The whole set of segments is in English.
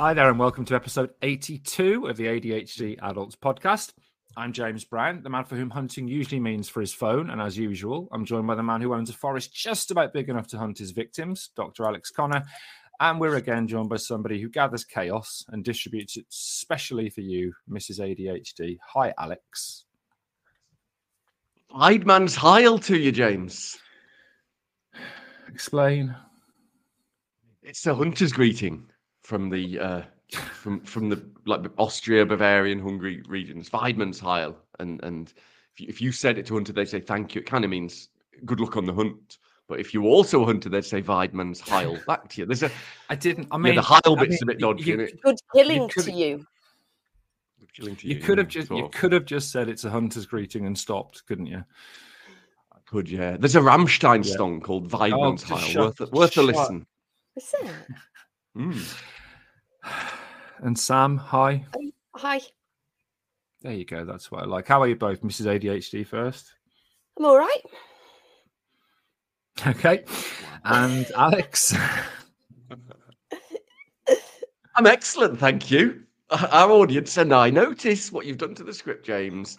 Hi there, and welcome to episode 82 of the ADHD Adults Podcast. I'm James Brown, the man for whom hunting usually means for his phone, and as usual, I'm joined by the man who owns a forest just about big enough to hunt his victims, Dr. Alex Conner. And we're again joined by somebody who gathers chaos and distributes it specially for you, Mrs. ADHD. Hi, Alex. Weidman's Heil to you, James. Explain. It's a hunter's greeting from the uh, from from the like Austria, Bavarian, Hungary regions. Weidman's Heil, and and if you, if you said it to hunter, they say thank you. It kind of means good luck on the hunt. But if you also hunted, they'd say Weidman's Heil back to you. There's a I didn't. I mean, yeah, the Heil I bit's mean, a bit dodgy. you- innit? Good killing You could- to you. Killing to You you, could have just you could have just said it's a hunter's greeting and stopped, couldn't you? Could yeah. There's a Rammstein Yeah. song called Weidman's just Heil. shut- worth a, worth a shut- listen. Is it? Mm. And Sam, hi. Um, hi, There you go. That's what I like. How are you both, Mrs. ADHD first? I'm all right. Okay. And Alex. I'm excellent, thank you. Our audience and I notice what you've done to the script, James.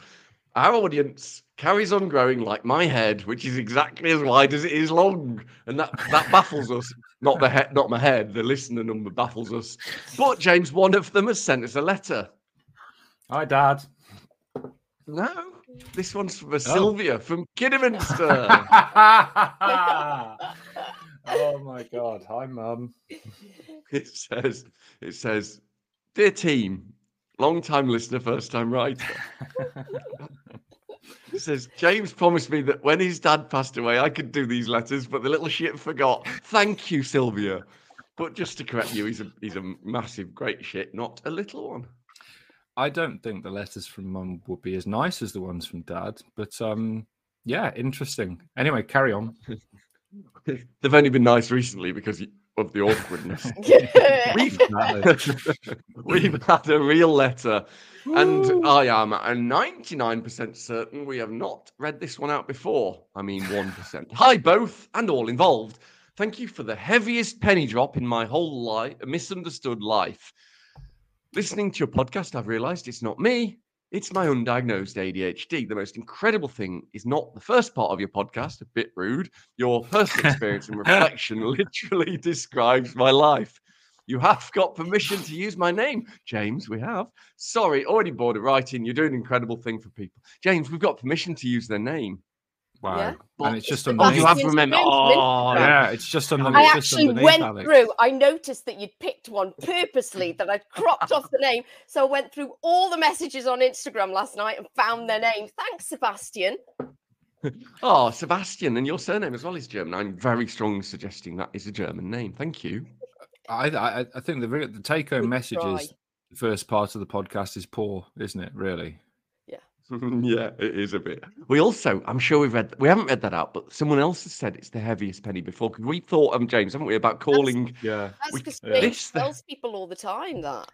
Our audience carries on growing like my head, which is exactly as wide as it is long, and that that baffles us. Not the head, not my head. The listener number baffles us. But James, one of them has sent us a letter. Hi, Dad. No, this one's Oh. from a Sylvia from Kidderminster. oh my God. Hi, Mum. it says, it says, dear team, long time listener, first time writer. It says James promised me that when his dad passed away, I could do these letters, but the little shit forgot. Thank you, Sylvia. But just to correct you, he's a he's a massive, great shit, not a little one. I don't think the letters from Mum would be as nice as the ones from Dad, but um, yeah, interesting. Anyway, carry on. They've only been nice recently because of the awkwardness. we've we've had a real letter, and I am a 99% certain we have not read this one out before. I mean, 1%. Hi, both and all involved. Thank you for the heaviest penny drop in my whole life, misunderstood life. Listening to your podcast, I've realized it's not me. It's my undiagnosed ADHD. The most incredible thing is not the first part of your podcast, a bit rude. Your personal experience and reflection literally describes my life. You have got permission to use my name. James, we have. Sorry, already bored of writing. You're doing an incredible thing for people. James, we've got permission to use their name. Wow. Yeah. And it's just It's Oh, you have Sebastian's remembered. Oh, Minster. Yeah, it's just underneath. I it's just actually underneath, went Alex. through. I noticed that you'd picked one purposely that I'd cropped off the name. So I went through all the messages on Instagram last night and found their name. Thanks, Sebastian. Oh, Sebastian, and your surname as well is German. I'm very strongly suggesting that is a German name. Thank you. I, I, I think the the take home Good message try. is the first part of the podcast is poor, isn't it? Really? yeah, it is a bit. We also, I'm sure we've read, we haven't read that out, but someone else has said it's the heaviest penny before. Because we thought, um, James, haven't we, about calling? Yeah. That's because yeah. This the- tells people all the time that.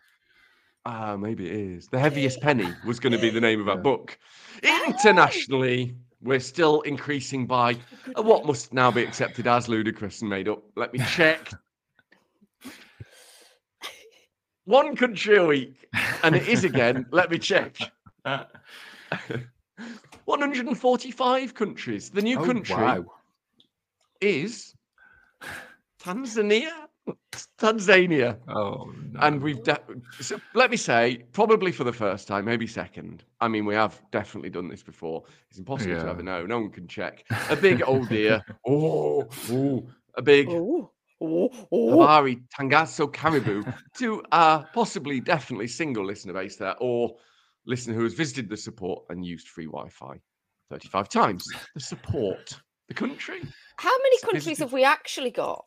Ah, maybe it is. The heaviest penny was going to be the name of our Yeah. book. Internationally, we're still increasing by uh, what must now be accepted as ludicrous and made up. Let me check. One country a week, and it is again. Let me check. 145 countries. The new Oh, country wow. is Tanzania. Tanzania. Oh, no. And we've, de- so let me say, probably for the first time, maybe second. I mean, we have definitely done this before. It's impossible Yeah. to ever know. No one can check. A big old dear. Oh, oh, a big Oh, oh, oh. Habari Tangazo Karibu to a possibly definitely single listener base there or listener who has visited the support and used free Wi Fi. 35 times the support the country. How many So countries visited- have we actually got?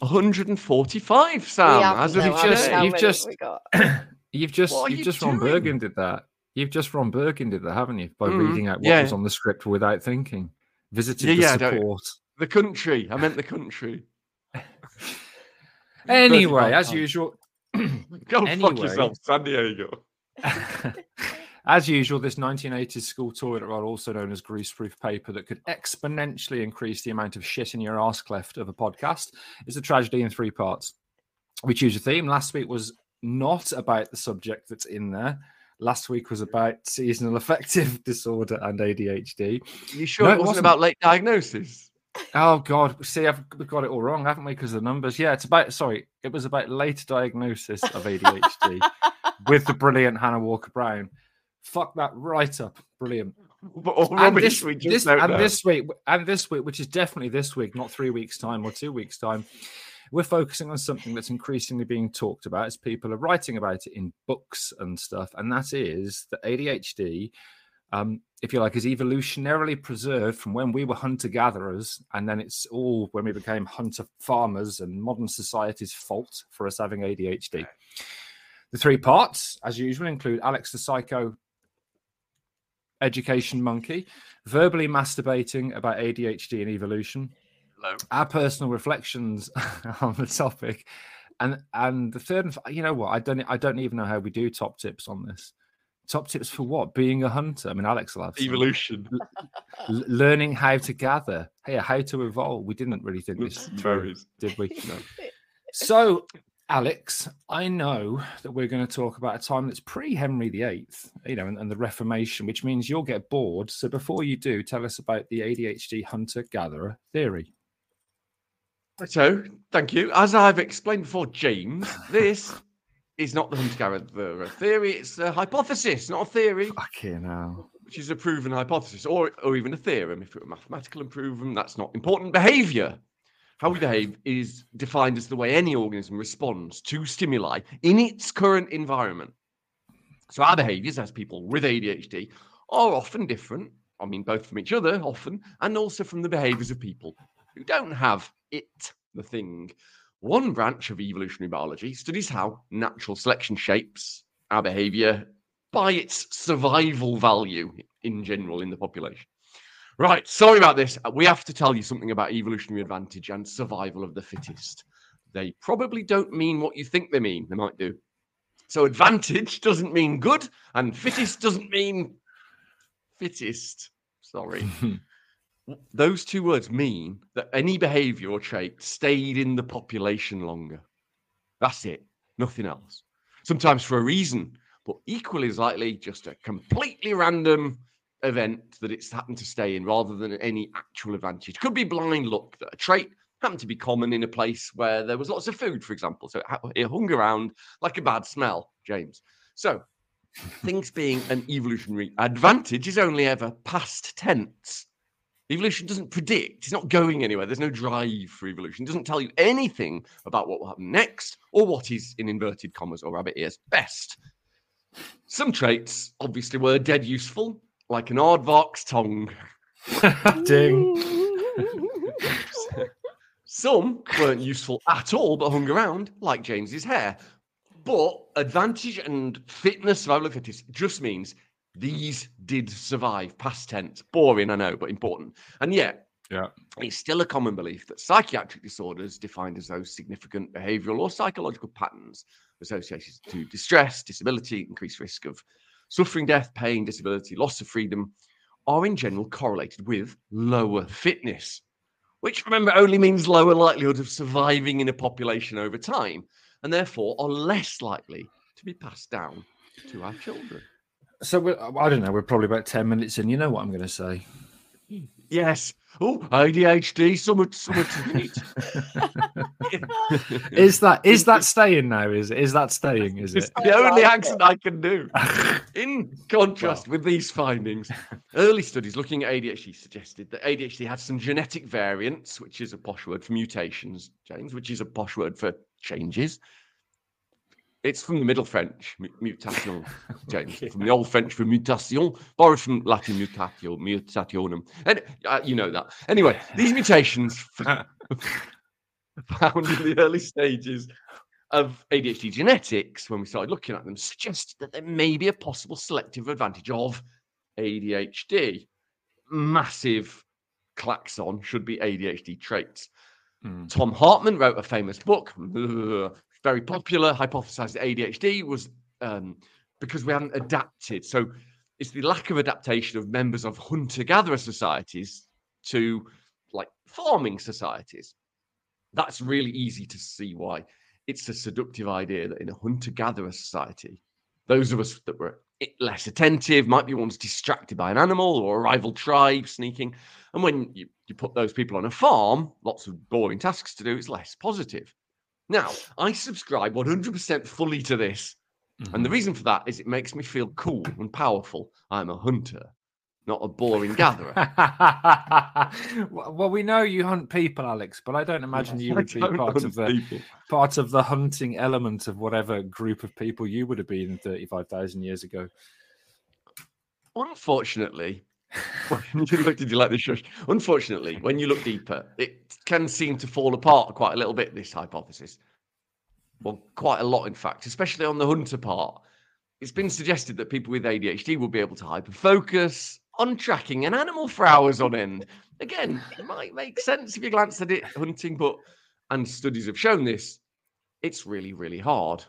145, Sam. as of though, you've just- you've just- have we got? You've just What you've you just Ron doing? Bergen did that. You've just Ron Burgundy did that, haven't you? By Mhm, reading out what yeah. was on the script without thinking. Visited Yeah, the yeah, support. the country. I meant the country. Anyway, as usual, Go Anyway. fuck yourself, San Diego. as usual, this 1980s school toilet roll, also known as greaseproof paper, that could exponentially increase the amount of shit in your arse cleft of a podcast, is a tragedy in three parts. We choose a theme. Last week was not about the subject that's in there. Last week was about seasonal affective disorder and ADHD. You sure No, it it wasn't, wasn't. about late diagnosis? Oh God! See, I've we've got it all wrong, haven't we? Because the numbers. Yeah, it's about. Sorry, it was about late diagnosis of ADHD with the brilliant Hannah Walker Brown. Fuck that right up. Brilliant. And this, we this- and know. this week, and this week, which is definitely this week, not three weeks' time or two weeks' time, we're focusing on something that's increasingly being talked about as people are writing about it in books and stuff, and that is that ADHD, um, if you like, is evolutionarily preserved from when we were hunter gatherers, and then it's all when we became hunter farmers and modern society's fault for us having ADHD. The three parts, as usual, include Alex the Psycho education monkey, verbally masturbating about ADHD and evolution, Hello. our personal reflections on the topic, and and the third, and you know what, I don't I don't even know how we do top tips on this. Top tips for what? Being a hunter. I mean, Alex will have some. Evolution. L- learning how to gather. Hey, how to evolve. We didn't really think this through, did we? So, Alex, I know that we're going to talk about a time that's pre Henry VIII, you know, and, and the Reformation, which means you'll get bored. So, before you do, tell us about the ADHD hunter gatherer theory. So, thank you. As I've explained before, James, this is not the hunter-gatherer theory. It's a hypothesis, not a theory, Fucking hell. which is a proven hypothesis, or or even a theorem. If it were mathematical and proven, that's not important. Behavior, how we behave, is defined as the way any organism responds to stimuli in its current environment. So, our behaviors as people with ADHD are often different. I mean, both from each other, often, and also from the behaviors of people who don't have it, the thing. One branch of evolutionary biology studies how natural selection shapes our behavior by its survival value in general in the population. Right, sorry about this. Uh, We have to tell you something about evolutionary advantage and survival of the fittest. They probably don't mean what you think they mean. They might do. So, advantage doesn't mean good, and fittest doesn't mean fittest. Sorry those two words mean that any behavior or trait stayed in the population longer. That's it, nothing else. Sometimes for a reason, but equally as likely just a completely random event that it's happened to stay in rather than any actual advantage. Could be blind luck that a trait happened to be common in a place where there was lots of food, for example. So it, hung around like a bad smell, James. So things being an evolutionary advantage is only ever past tense. Evolution doesn't predict, it's not going anywhere. There's no drive for evolution. It doesn't tell you anything about what will happen next or what is, in inverted commas or rabbit ears, best. Some traits obviously were dead useful, like an aardvark's tongue. Ding. Some weren't useful at all, but hung around, like James's hair. But advantage and fitness, survival of fittest, just means these did survive. Past tense, boring, I know, but important. And yet, Yeah. it's still a common belief that psychiatric disorders, defined as those significant behavioral or psychological patterns associated to distress, disability, increased risk of suffering, death, pain, disability, loss of freedom, are in general correlated with lower fitness, which remember only means lower likelihood of surviving in a population over time, and therefore are less likely to be passed down to our children. So, I don't know, we're probably about 10 minutes in. You know what I'm going to say. Yes. Oh, ADHD, to eat. Is that is that staying now? Is is that staying? Is It's it? the only accent I can do. In contrast with these findings, early studies looking at ADHD suggested that ADHD had some genetic variants, which is a posh word for mutations, James, which is a posh word for changes. It's from the Middle French, mutation, James, from the Old French for mutation, borrowed from Latin mutatio, mutationum. And uh, you know that. Anyway, these mutations found in the early stages of ADHD genetics, when we started looking at them, suggested that there may be a possible selective advantage of ADHD. Massive klaxon should be ADHD traits. Mm. Thom Hartmann wrote a famous book, very popular, hypothesized ADHD was um, because we hadn't adapted. So it's the lack of adaptation of members of hunter gatherer societies to like farming societies. That's really easy to see why it's a seductive idea that in a hunter gatherer society, those of us that were less attentive might be ones distracted by an animal or a rival tribe sneaking. And when you, you put those people on a farm, lots of boring tasks to do, it's less positive. Now, I subscribe 100% fully to this. Mm-hmm. And the mm-hmm. reason for that is it makes me feel cool and powerful. I'm a hunter, not a boring gatherer. well, we know you hunt people, Alex, but I don't imagine you would be part of the people. part of the hunting element of whatever group of people you would have been 35,000 years ago. Unfortunately, did you like the shush? Unfortunately, when you look deeper, it can seem to fall apart quite a little bit. This hypothesis, well, quite a lot, in fact, especially on the hunter part. It's been suggested that people with ADHD will be able to hyperfocus on tracking an animal for hours on end. Again, it might make sense if you glance at it hunting, but and studies have shown this. It's really, really hard.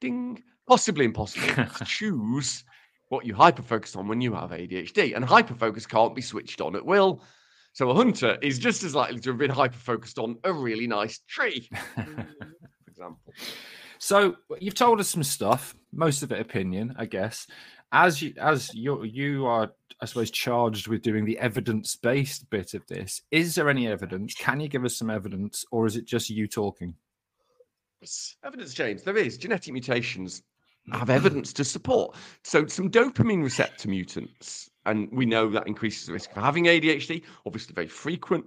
Ding, possibly impossible to choose what you hyperfocus on when you have ADHD. And hyperfocus can't be switched on at will. So a hunter is just as likely to have been hyperfocused on a really nice tree, for example. So you've told us some stuff, most of it opinion, I guess. As you as you you are, I suppose, charged with doing the evidence-based bit of this. Is there any evidence? Can you give us some evidence, or is it just you talking? Evidence, James. There is genetic mutations have evidence to support. So some dopamine receptor mutants, and we know that increases the risk of having ADHD, obviously very frequent,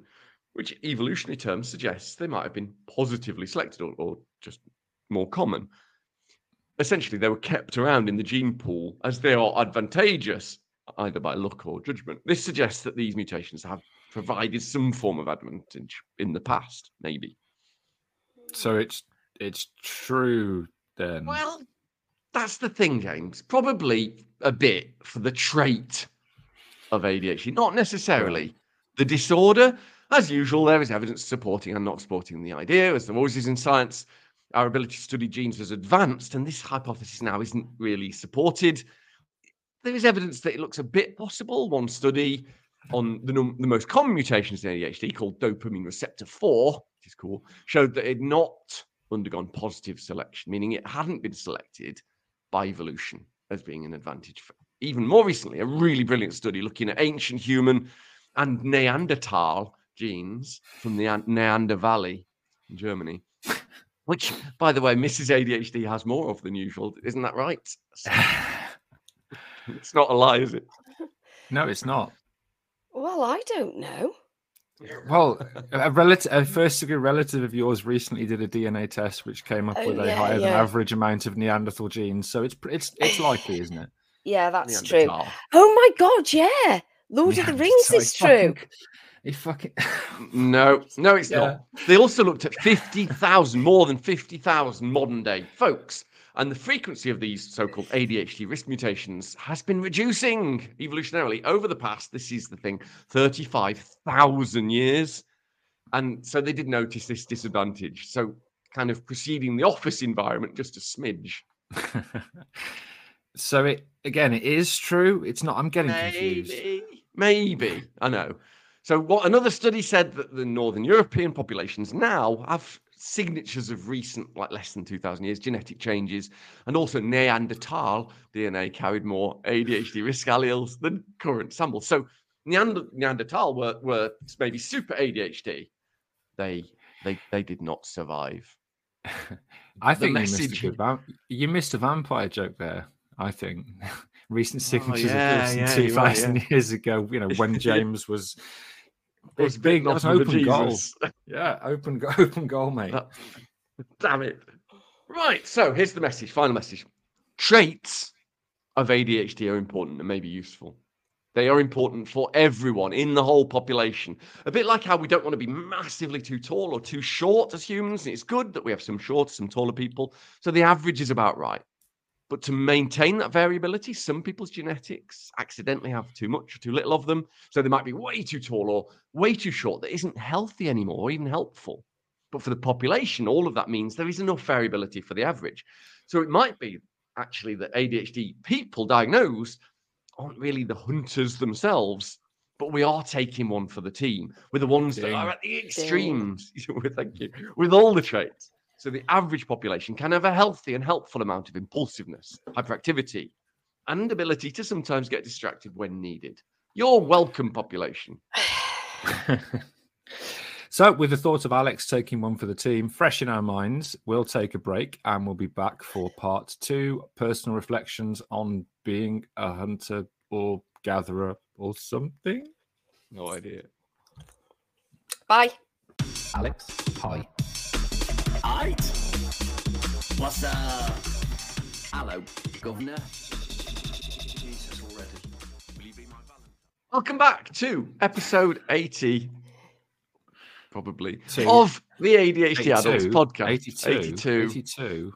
which evolutionary terms suggests they might have been positively selected or, or just more common. Essentially, they were kept around in the gene pool as they are advantageous, either by luck or judgment. This suggests that these mutations have provided some form of advantage in the past, maybe. So it's it's true then. Well, that's the thing, James. Probably a bit for the trait of ADHD, not necessarily the disorder. As usual, there is evidence supporting and not supporting the idea, as there always is in science. Our ability to study genes has advanced, and this hypothesis now isn't really supported. There is evidence that it looks a bit possible. One study on the, num- the most common mutations in ADHD, called dopamine receptor 4, which is cool, showed that it had not undergone positive selection, meaning it hadn't been selected by evolution as being an advantage. For, even more recently, a really brilliant study looking at ancient human and Neanderthal genes from the Neander Valley in Germany, which, by the way, Mrs. ADHD has more of than usual. Isn't that right? it's not a lie, is it? No, it's not. Well, I don't know. Well, a relative, a first degree relative of yours recently did a DNA test, which came up oh, with a higher yeah. than average amount of Neanderthal genes. So it's it's it's likely, isn't it? Yeah, that's true. Oh my god, yeah, Lord of the Rings is true. He fucking no, no, it's yeah. not. They also looked at fifty thousand, more than fifty thousand modern day folks and the frequency of these so called ADHD risk mutations has been reducing evolutionarily over the past, this is the thing, 35,000 years. And so they did notice this disadvantage. So, kind of preceding the office environment just a smidge. so, it again, it is true. It's not, I'm getting maybe, confused. Maybe, I know. So, what another study said that the Northern European populations now have signatures of recent, like less than 2,000 years, genetic changes, and also Neanderthal DNA carried more ADHD risk alleles than current samples. So Neander- Neanderthal were, were maybe super ADHD. They they they did not survive. I think you missed, va- you missed, a vampire joke there. I think recent oh, signatures oh, yeah, of yeah, 2,000 right, yeah. years ago, you know, when James was it's big. That's open goal. yeah, open open goal, mate. Damn it. Right. So here's the message. Final message. Traits of ADHD are important and may be useful. They are important for everyone in the whole population. A bit like how we don't want to be massively too tall or too short as humans. It's good that we have some shorter, some taller people. So the average is about right. But to maintain that variability, some people's genetics accidentally have too much or too little of them. So they might be way too tall or way too short that isn't healthy anymore or even helpful. But for the population, all of that means there is enough variability for the average. So it might be actually that ADHD people diagnosed aren't really the hunters themselves, but we are taking one for the team. We're the ones that are at the extremes. Thank you. With all the traits. So the average population can have a healthy and helpful amount of impulsiveness, hyperactivity, and ability to sometimes get distracted when needed. You're welcome, population. so, with the thought of Alex taking one for the team fresh in our minds, we'll take a break and we'll be back for part two personal reflections on being a hunter or gatherer or something. No idea. Bye. Alex, hi. Right. What's up? Hello, Governor. Jesus already. Will you be my Valentine? Welcome back to episode 80, probably, Two. of the ADHD Adults 82, podcast. 82. 82. 82.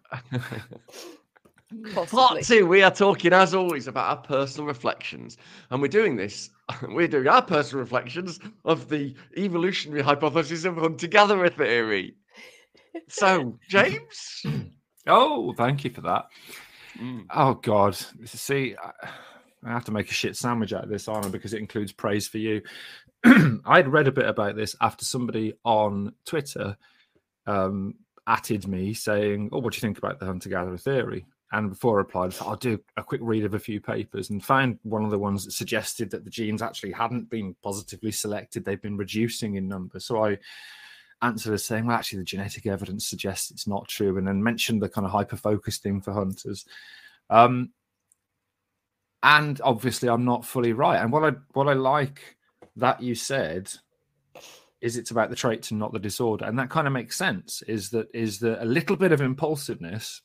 Part two, we are talking as always about our personal reflections. And we're doing this, we're doing our personal reflections of the evolutionary hypothesis of hunter gatherer theory. So, James? Oh, thank you for that. Mm. Oh God, see, I I have to make a shit sandwich out of this, Arnold, because it includes praise for you. I'd read a bit about this after somebody on Twitter um, atted me saying, "Oh, what do you think about the hunter-gatherer theory?" And before I replied, I thought, I'll do a quick read of a few papers and found one of the ones that suggested that the genes actually hadn't been positively selected; they've been reducing in number. So I answered as saying, well, actually, the genetic evidence suggests it's not true, and then mentioned the kind of hyper focused thing for hunters. Um, and obviously, I'm not fully right. And what I what I like that you said is it's about the traits and not the disorder, and that kind of makes sense. Is that is that a little bit of impulsiveness,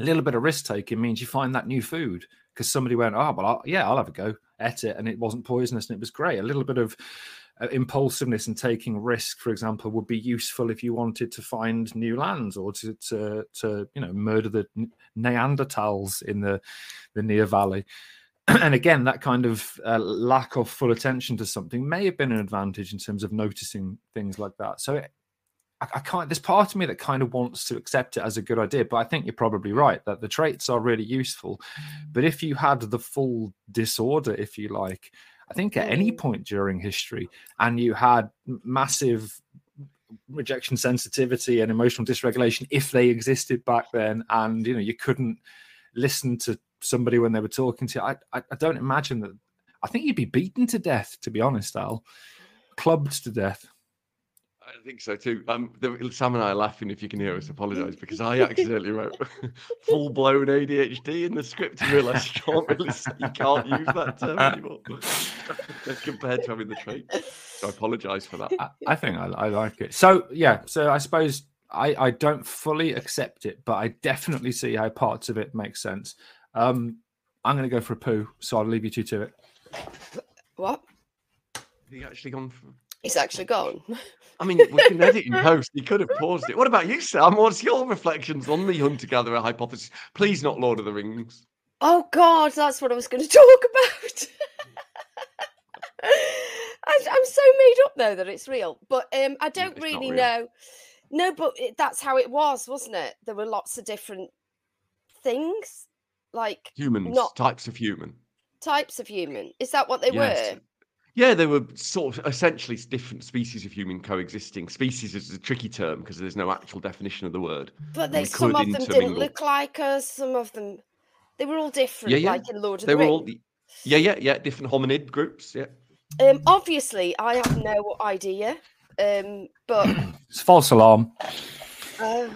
a little bit of risk taking means you find that new food because somebody went, oh well, I'll, yeah, I'll have a go, at it, and it wasn't poisonous and it was great. A little bit of uh, impulsiveness and taking risk, for example, would be useful if you wanted to find new lands or to to, to you know murder the Neanderthals in the the Near Valley. and again, that kind of uh, lack of full attention to something may have been an advantage in terms of noticing things like that. So it, I, I can't. There's part of me that kind of wants to accept it as a good idea, but I think you're probably right that the traits are really useful. But if you had the full disorder, if you like, I think at any Mm. point during history, and you had massive rejection sensitivity and emotional dysregulation, if they existed back then, and you know you couldn't listen to somebody when they were talking to you, I, I, I don't imagine that. I think you'd be beaten to death, to be honest, Al, clubbed to death. I think so too. Um, the, Sam and I are laughing if you can hear us. Apologise because I accidentally wrote full blown ADHD in the script and realised you can't really say, you can't use that term anymore compared to having the trait. So I apologise for that. I, I think I, I like it. So yeah, so I suppose I, I don't fully accept it, but I definitely see how parts of it make sense. Um, I'm going to go for a poo, so I'll leave you two to it. What? He actually gone for. He's actually gone. I mean, we can edit in post. He could have paused it. What about you, Sam? What's your reflections on the hunter-gatherer hypothesis? Please, not Lord of the Rings. Oh God, that's what I was going to talk about. I, I'm so made up though that it's real, but um, I don't it's really real. know. No, but it, that's how it was, wasn't it? There were lots of different things, like Humans, Not- types of human. types of human. Is that what they Yes. were? Yeah, they were sort of essentially different species of human coexisting. Species is a tricky term because there's no actual definition of the word. But they, some could of them didn't look like us. Some of them, they were all different, Yeah, yeah. like in Lord of They the were Rings. all, yeah, yeah, yeah, different hominid groups. Yeah. Um, obviously, I have no idea. Um, but It's false alarm. uh,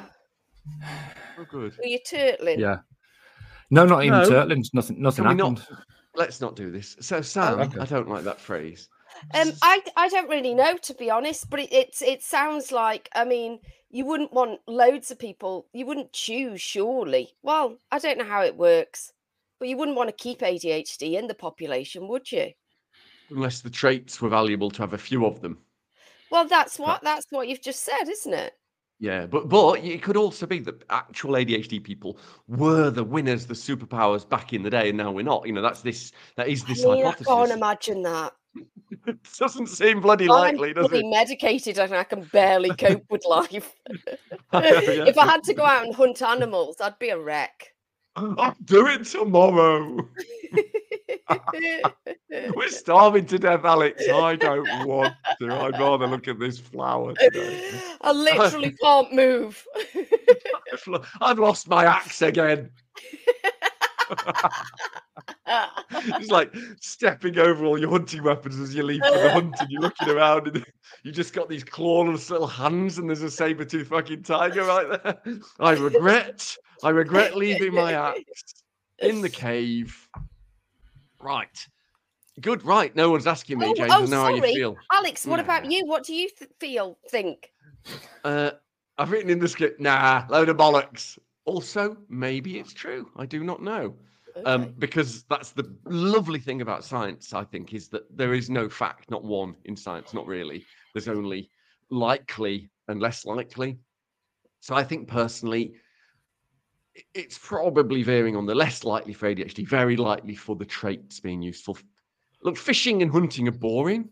Oh, good. were you turtling? Yeah. No, not even No. turtlings. Nothing. Nothing Can we happened. Not? Let's not do this. So, Sam, okay. I don't like that phrase. Um, I I don't really know to be honest, but it it's it sounds like I mean you wouldn't want loads of people. You wouldn't choose surely. Well, I don't know how it works, but you wouldn't want to keep ADHD in the population, would you? Unless the traits were valuable to have a few of them. Well, that's what that's what you've just said, isn't it? Yeah, but but it could also be that actual ADHD people were the winners, the superpowers back in the day, and now we're not. You know, that's this that is this I mean, I can't imagine that. it doesn't seem bloody I'm likely, does fully it? medicated and I can barely cope with life. If I had to go out and hunt animals, I'd be a wreck. I'll do it tomorrow. We're starving to death, Alex. I don't want to. I'd rather look at this flower today. I literally can't move. I've lost my axe again. It's like stepping over all your hunting weapons as you leave for the hunt, and you're looking around, and you just got these clawless little hands, and there's a saber tooth fucking tiger right there. I regret, I regret leaving my axe in the cave. Right, good. Right, no one's asking me, Oh, James. oh, I know how you sorry. feel. Alex, what about you? What do you th- feel, think? Uh, I've written in the script, nah, load of bollocks. Also, maybe it's true. I do not know. Um, because that's the lovely thing about science, I think, is that there is no fact, not one in science, not really. There's only likely and less likely. So I think personally, i- it's probably veering on the less likely for ADHD, very likely for the traits being useful. Look, fishing and hunting are boring.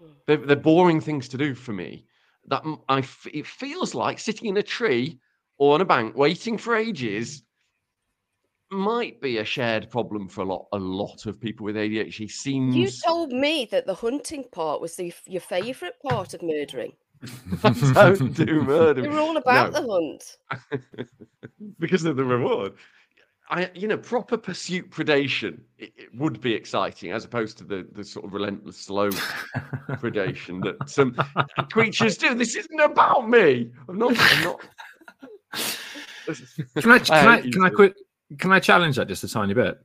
Hmm. They're, they're boring things to do for me. That I, it feels like sitting in a tree or on a bank waiting for ages might be a shared problem for a lot a lot of people with ADHD. Seems You told me that the hunting part was the, your favourite part of murdering. don't do murder You were all about No. the hunt. because of the reward. I, you know, proper pursuit predation it, it would be exciting as opposed to the the sort of relentless slow predation that some creatures do. This isn't about me. I'm not. I'm not. Can I, can I, hate you can I quit? Can I challenge that just a tiny bit?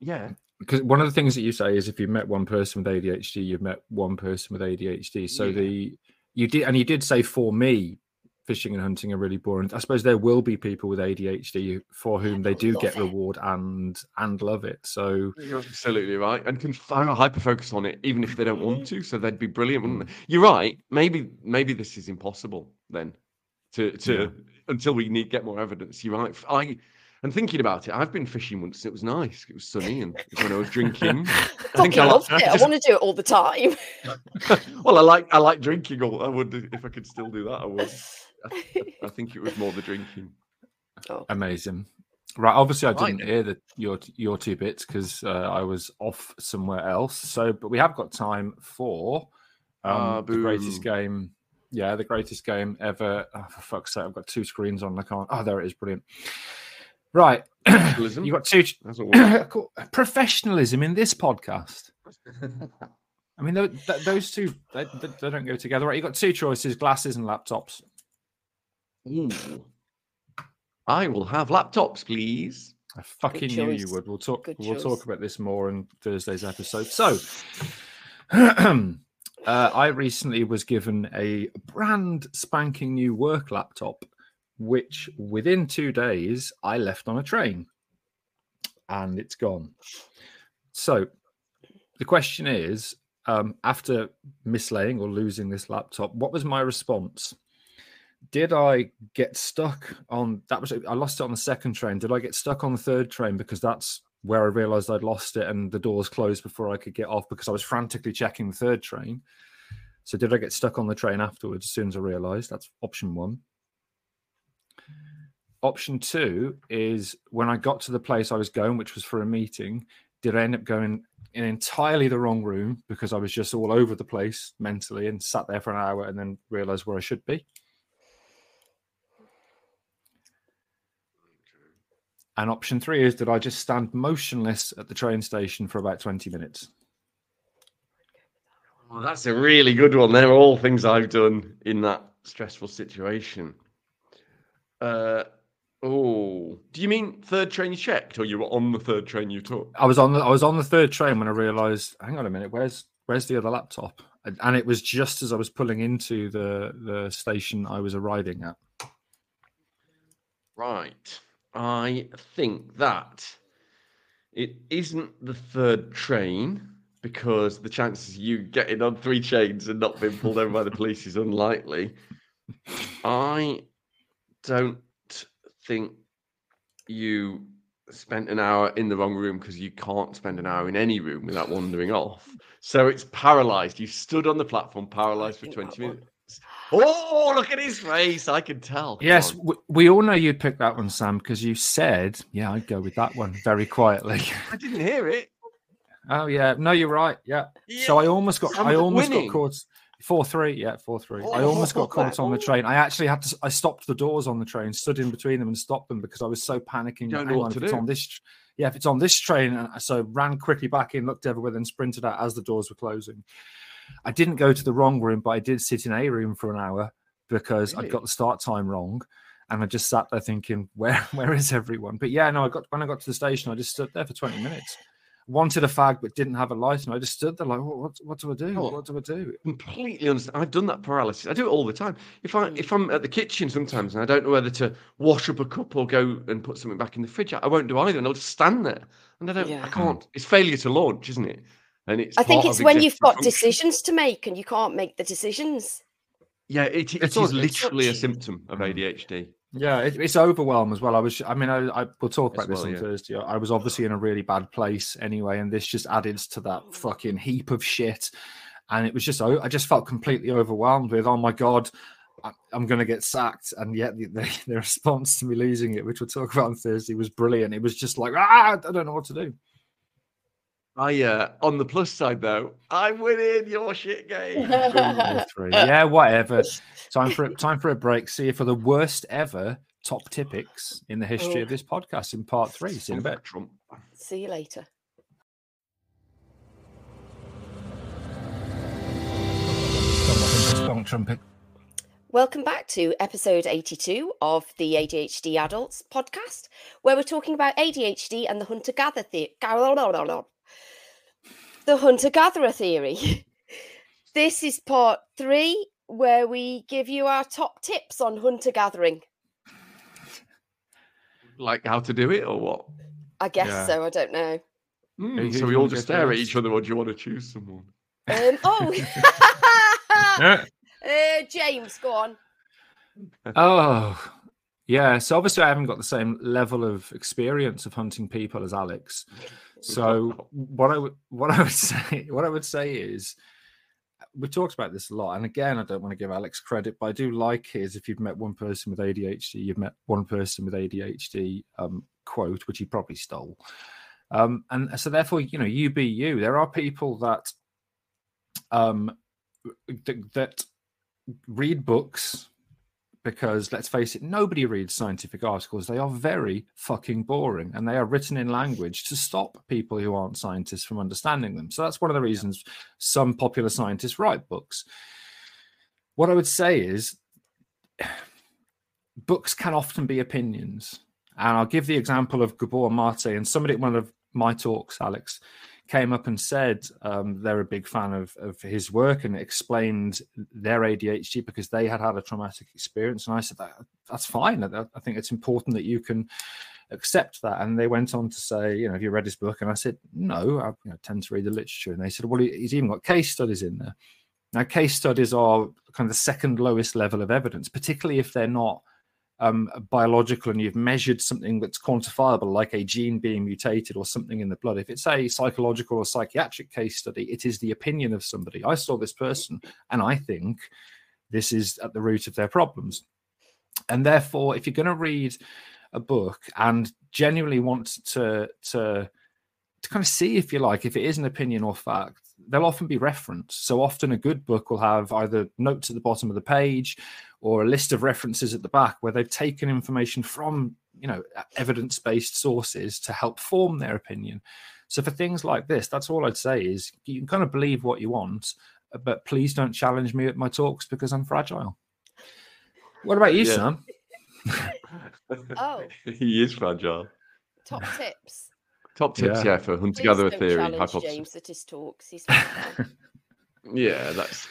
Yeah. Because one of the things that you say is if you've met one person with ADHD, you've met one person with ADHD. So Yeah. the you did, and you did say for me, fishing and hunting are really boring. I suppose there will be people with ADHD for whom they do get it. reward and and love it. So You're absolutely right, and can hyper focus on it even if they don't want to. So they'd be brilliant, wouldn't they? You're right. Maybe maybe this is impossible then. To to Yeah. until we need get more evidence. You're right. I and thinking about it, I've been fishing once. It was nice. It was sunny, and when I was drinking, I think I loved like. it. I want to do it all the time. well, I like I like drinking. All I would if I could still do that. I would. I, I think it was more the drinking. amazing. Right. Obviously, I didn't then. hear the your your two bits because uh, I was off somewhere else. So, but we have got time for um, Ah, the greatest game. Yeah, the greatest game ever. Oh, for fuck's sake, I've got two screens on. I can't. Oh, there it is. Brilliant. Right. Capitalism. you got two. That's all. Professionalism in this podcast. I mean, tho- th- those two they, they they don't go together, right? You got two choices: glasses and laptops. Ooh. I will have laptops, please. I fucking knew you would. We'll talk. Good we'll choice. talk about this more in Thursday's episode. So, uh, I recently was given a brand spanking new work laptop, which within two days I left on a train, and it's gone. So, the question is, um, after mislaying or losing this laptop, what was my response? did I get stuck on that was I lost it on the second train. Did I get stuck on the third train because that's where I realized I'd lost it and the doors closed before I could get off because I was frantically checking the third train. So did I get stuck on the train afterwards as soon as I realized? That's option 1. Option 2 is when I got to the place I was going which was for a meeting, did I end up going in entirely the wrong room because I was just all over the place mentally and sat there for an hour and then realized where I should be? And option three is that I just stand motionless at the train station for about 20 minutes. Well, that's a really good one. They're all things I've done in that stressful situation. Uh, oh, do you mean third train you checked, or you were on the third train you took? I was on the I was on the third train when I realized, hang on a minute, where's where's the other laptop? And, and it was just as I was pulling into the the station I was arriving at. Right. I think that it isn't the third train because the chances of you getting on three chains and not being pulled over by the police is unlikely. I don't think you spent an hour in the wrong room because you can't spend an hour in any room without wandering off. So it's paralyzed. You stood on the platform paralyzed for 20 that one. minutes. Oh, look at his face. I can tell. Come Yes, on. w- we all know you'd pick that one, Sam, because you said, "Yeah, I'd go with that one." Very quietly. I didn't hear it. Oh yeah, no, you're right. Yeah. So I almost got, Sam I almost winning. got caught. Four three, yeah, four three. I Oh, almost got caught on the train. I actually had to. I stopped the doors on the train, stood in between them, and stopped them because I was so panicking. don't know what on, to if it's do. on this, yeah, if it's on this train, and so ran quickly back in, looked everywhere, then sprinted out as the doors were closing. I didn't go to the wrong room, but I did sit in a room for an hour because Really? I got the start time wrong, and I just sat there thinking, where where is everyone? But yeah, no, I got when I got to the station, I just stood there for twenty minutes. Wanted a fag but didn't have a light, and I just stood there like, what, what, what do I do? Oh. What do I do? completely understand. I've done that paralysis. I do it all the time. If Mm. I if I'm at the kitchen sometimes and I don't know whether to wash up a cup or go and put something back in the fridge, I won't do either, and I'll just stand there. And I don't. I can't. It's failure to launch, isn't it? And it's. I think it's when you've got function. decisions to make and you can't make the decisions. Yeah, it, it It's is all- it's literally a symptom of Mm. ADHD. Yeah, it, it's overwhelm as well. I was, I mean, I, I we'll talk about this well, on yeah. Thursday. I was obviously in a really bad place anyway, and this just added to that fucking heap of shit. And it was just, I just felt completely overwhelmed with, oh my god, I'm going to get sacked. And yet the, the, the response to me losing it, which we'll talk about on Thursday, was brilliant. It was just like, ah, I don't know what to do. I uh, on the plus side though, I'm winning your shit game. Three. Yeah, whatever. Time for time for a break. See you for the worst ever top tipics in the history of this podcast in part three. See you in a bit. Trump. See you later. trumpet. Welcome back to episode 82 of the ADHD Adults podcast, where we're talking about ADHD and the hunter gatherer theory. The hunter gatherer theory. this is part three, where we give you our top tips on hunter gathering. Like how to do it or what? I guess Yeah. so. I don't know. Who- so we all just go stare at each other. Or do you want to choose someone? Um, oh, Yeah. uh, James, go on. Oh, yeah. So obviously, I haven't got the same level of experience of hunting people as Alex. So what I would what I would say what I would say is we talked about this a lot, and again, I don't want to give Alex credit, but I do like his. If you've met one person with ADHD, you've met one person with ADHD. Um, quote, which he probably stole. Um, and so therefore, you know, you be you. There are people that um th- that read books because let's face it, nobody reads scientific articles. They are very fucking boring and they are written in language to stop people who aren't scientists from understanding them. So that's one of the reasons some popular scientists write books. What I would say is books can often be opinions. And I'll give the example of Gabor Mate and somebody at one of my talks, Alex, came up and said um, they're a big fan of, of his work and explained their ADHD because they had had a traumatic experience. And I said, that, that's fine. I, I think it's important that you can accept that. And they went on to say, you know, have you read his book? And I said, no, I you know, tend to read the literature. And they said, well, he's even got case studies in there. Now, case studies are kind of the second lowest level of evidence, particularly if they're not um, biological and you've measured something that's quantifiable, like a gene being mutated or something in the blood. If it's a psychological or psychiatric case study, it is the opinion of somebody. I saw this person and I think this is at the root of their problems. And therefore, if you're going to read a book and genuinely want to, to, to kind of see, if you like, if it is an opinion or fact, they'll often be referenced. So often a good book will have either notes at the bottom of the page or a list of references at the back where they've taken information from you know uh, evidence-based sources to help form their opinion so for things like this that's all i'd say is you can kind of believe what you want uh, but please don't challenge me at my talks because i'm fragile what about you Yeah. sam Oh. he is fragile. Top tips. Top tips, Yeah. yeah, for hunter Please gatherer don't theory challenge hypothesis. James at his talks. He's. Yeah, that's.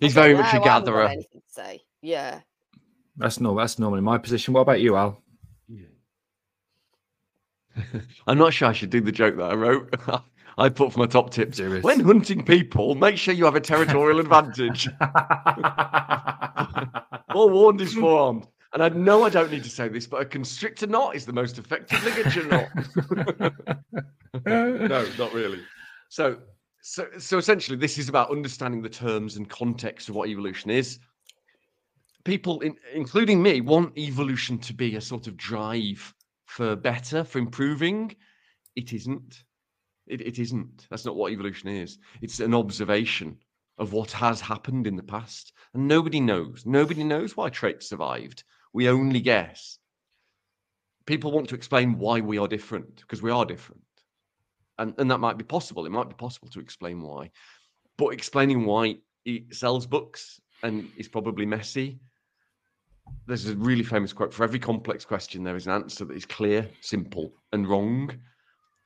He's very much know, a I haven't got gatherer. anything to say. Yeah. That's no, that's normally my position. What about you, Al? I'm not sure I should do the joke that I wrote. I put for my top tips. Do it. When hunting people, make sure you have a territorial advantage. Forewarned is forearmed. And I know I don't need to say this, but a constrictor knot is the most effective ligature knot. no, not really. So, so, so essentially, this is about understanding the terms and context of what evolution is. People, in, including me, want evolution to be a sort of drive for better, for improving. It isn't. It, it isn't. That's not what evolution is. It's an observation of what has happened in the past. And nobody knows. Nobody knows why traits survived. We only guess. People want to explain why we are different because we are different. And, and that might be possible. It might be possible to explain why. But explaining why he sells books and is probably messy. There's a really famous quote for every complex question, there is an answer that is clear, simple, and wrong.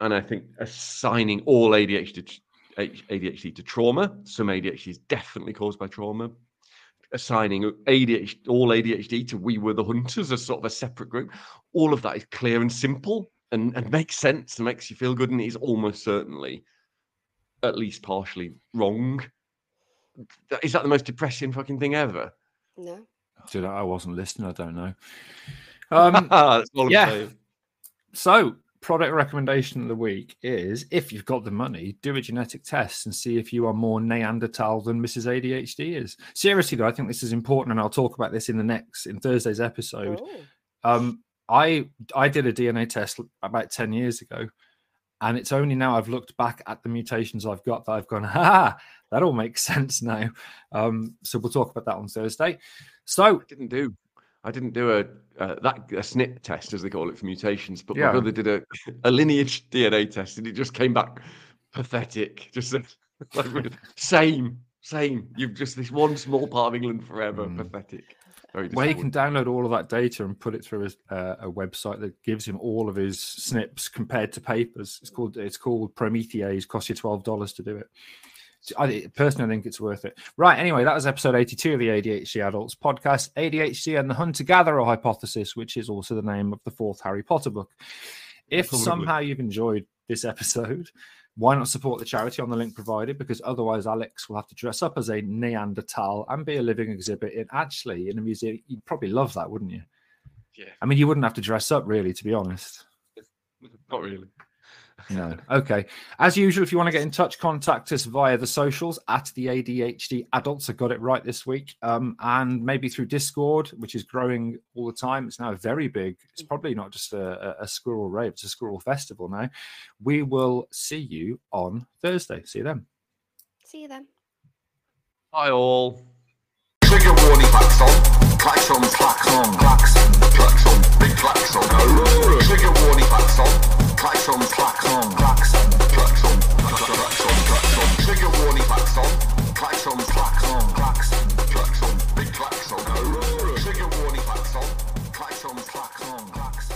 And I think assigning all ADHD to, ADHD to trauma, some ADHD is definitely caused by trauma. Assigning ADHD, all ADHD to we were the hunters as sort of a separate group, all of that is clear and simple and, and makes sense and makes you feel good and is almost certainly, at least partially, wrong. Is that the most depressing fucking thing ever? No. Dude, I wasn't listening. I don't know. Um, That's all I'm yeah. so, product recommendation of the week is if you've got the money, do a genetic test and see if you are more Neanderthal than Mrs. ADHD is. Seriously, though, I think this is important, and I'll talk about this in the next in Thursday's episode. Oh. Um, I I did a DNA test about ten years ago, and it's only now I've looked back at the mutations I've got that I've gone, ha, that all makes sense now. Um, so we'll talk about that on Thursday. So I didn't do. I didn't do a uh, that a SNP test as they call it for mutations, but Yeah. my brother did a a lineage DNA test and it just came back pathetic. Just like same, same. You've just this one small part of England forever. Mm. Pathetic. Where he can download all of that data and put it through his, uh, a website that gives him all of his SNPs compared to papers. It's called it's called Promethease. Costs you twelve dollars to do it. I personally think it's worth it. Right. Anyway, that was episode eighty-two of the ADHD Adults podcast. ADHD and the Hunter-Gatherer hypothesis, which is also the name of the fourth Harry Potter book. If Probably. somehow you've enjoyed this episode, why not support the charity on the link provided? Because otherwise, Alex will have to dress up as a Neanderthal and be a living exhibit in actually in a museum. You'd probably love that, wouldn't you? Yeah. I mean, you wouldn't have to dress up really, to be honest. Not really. No. Okay. As usual, if you want to get in touch, contact us via the socials at the ADHD Adults. I got it right this week. Um, and maybe through Discord, which is growing all the time. It's now very big. It's probably not just a, a, a squirrel rave, it's a squirrel festival now. We will see you on Thursday. See you then. See you then. Hi all. Trigger warning klaxon, klaxon, klaxon, klaxon, klaxon, big klaxon. Trigger warning klaxon, klaxon, klaxon, klaxon, klaxon, klaxon, klaxon. Trigger warning klaxon, klaxon, klaxon, klaxon, klaxon, big klaxon. Trigger warning klaxon, klaxon, klaxon, klaxon.